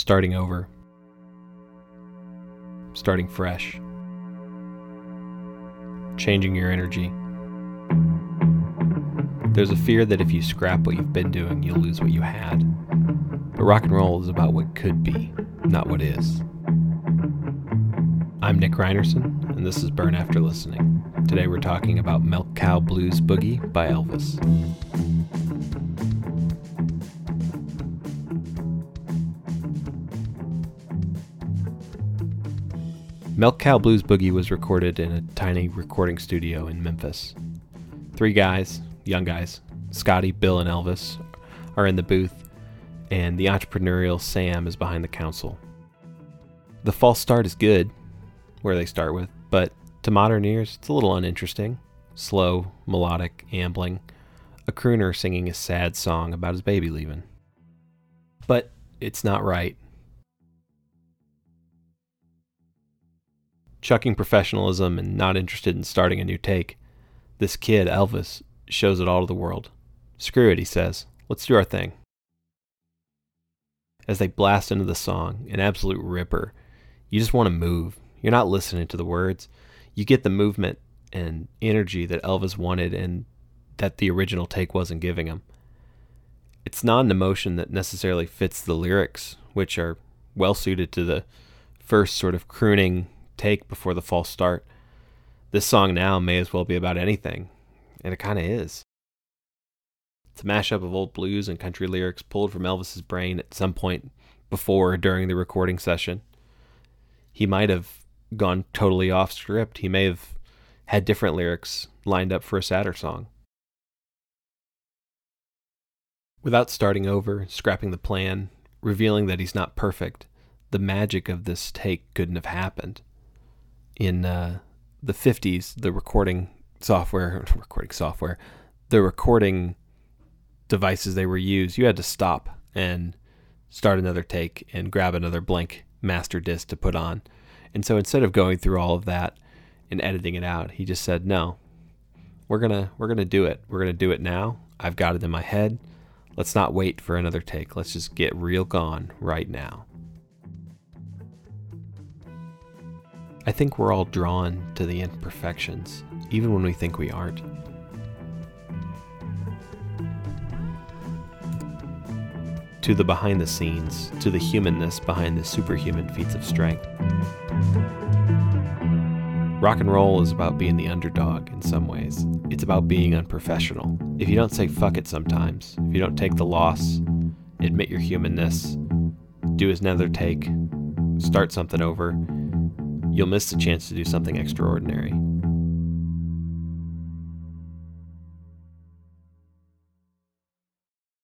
starting over, starting fresh, changing your energy. There's a fear that if you scrap what you've been doing, you'll lose what you had. But rock and roll is about what could be, not what is. I'm Nick Reinerson, and this is Burn After Listening. Today we're talking about Milk Cow Blues Boogie by Elvis. Milk Cow Blues Boogie was recorded in a tiny recording studio in Memphis. Three guys, young guys, Scotty, Bill, and Elvis, are in the booth, and the entrepreneurial Sam is behind the console. The false start is good, where they start with, but to modern ears, it's a little uninteresting. Slow, melodic, ambling, a crooner singing a sad song about his baby leaving. But it's not right. Chucking professionalism and not interested in starting a new take. This kid, Elvis, shows it all to the world. Screw it, he says. Let's do our thing. As they blast into the song, an absolute ripper, you just want to move. You're not listening to the words. You get the movement and energy that Elvis wanted and that the original take wasn't giving him. It's not an emotion that necessarily fits the lyrics, which are well suited to the first sort of crooning take before the false start. This song now may as well be about anything, and it kind of is. It's a mashup of old blues and country lyrics pulled from Elvis's brain at some point before or during the recording session. He might have gone totally off script. He may have had different lyrics lined up for a sadder song. Without starting over, scrapping the plan, revealing that he's not perfect, the magic of this take couldn't have happened in uh, the 50s, the recording software, recording software, the recording devices they were used, you had to stop and start another take and grab another blank master disc to put on. And so instead of going through all of that and editing it out, he just said, "No. We're going to we're going to do it. We're going to do it now. I've got it in my head. Let's not wait for another take. Let's just get real gone right now." I think we're all drawn to the imperfections, even when we think we aren't. To the behind the scenes, to the humanness behind the superhuman feats of strength. Rock and roll is about being the underdog in some ways. It's about being unprofessional. If you don't say fuck it sometimes, if you don't take the loss, admit your humanness, do another take, start something over, you'll miss the chance to do something extraordinary.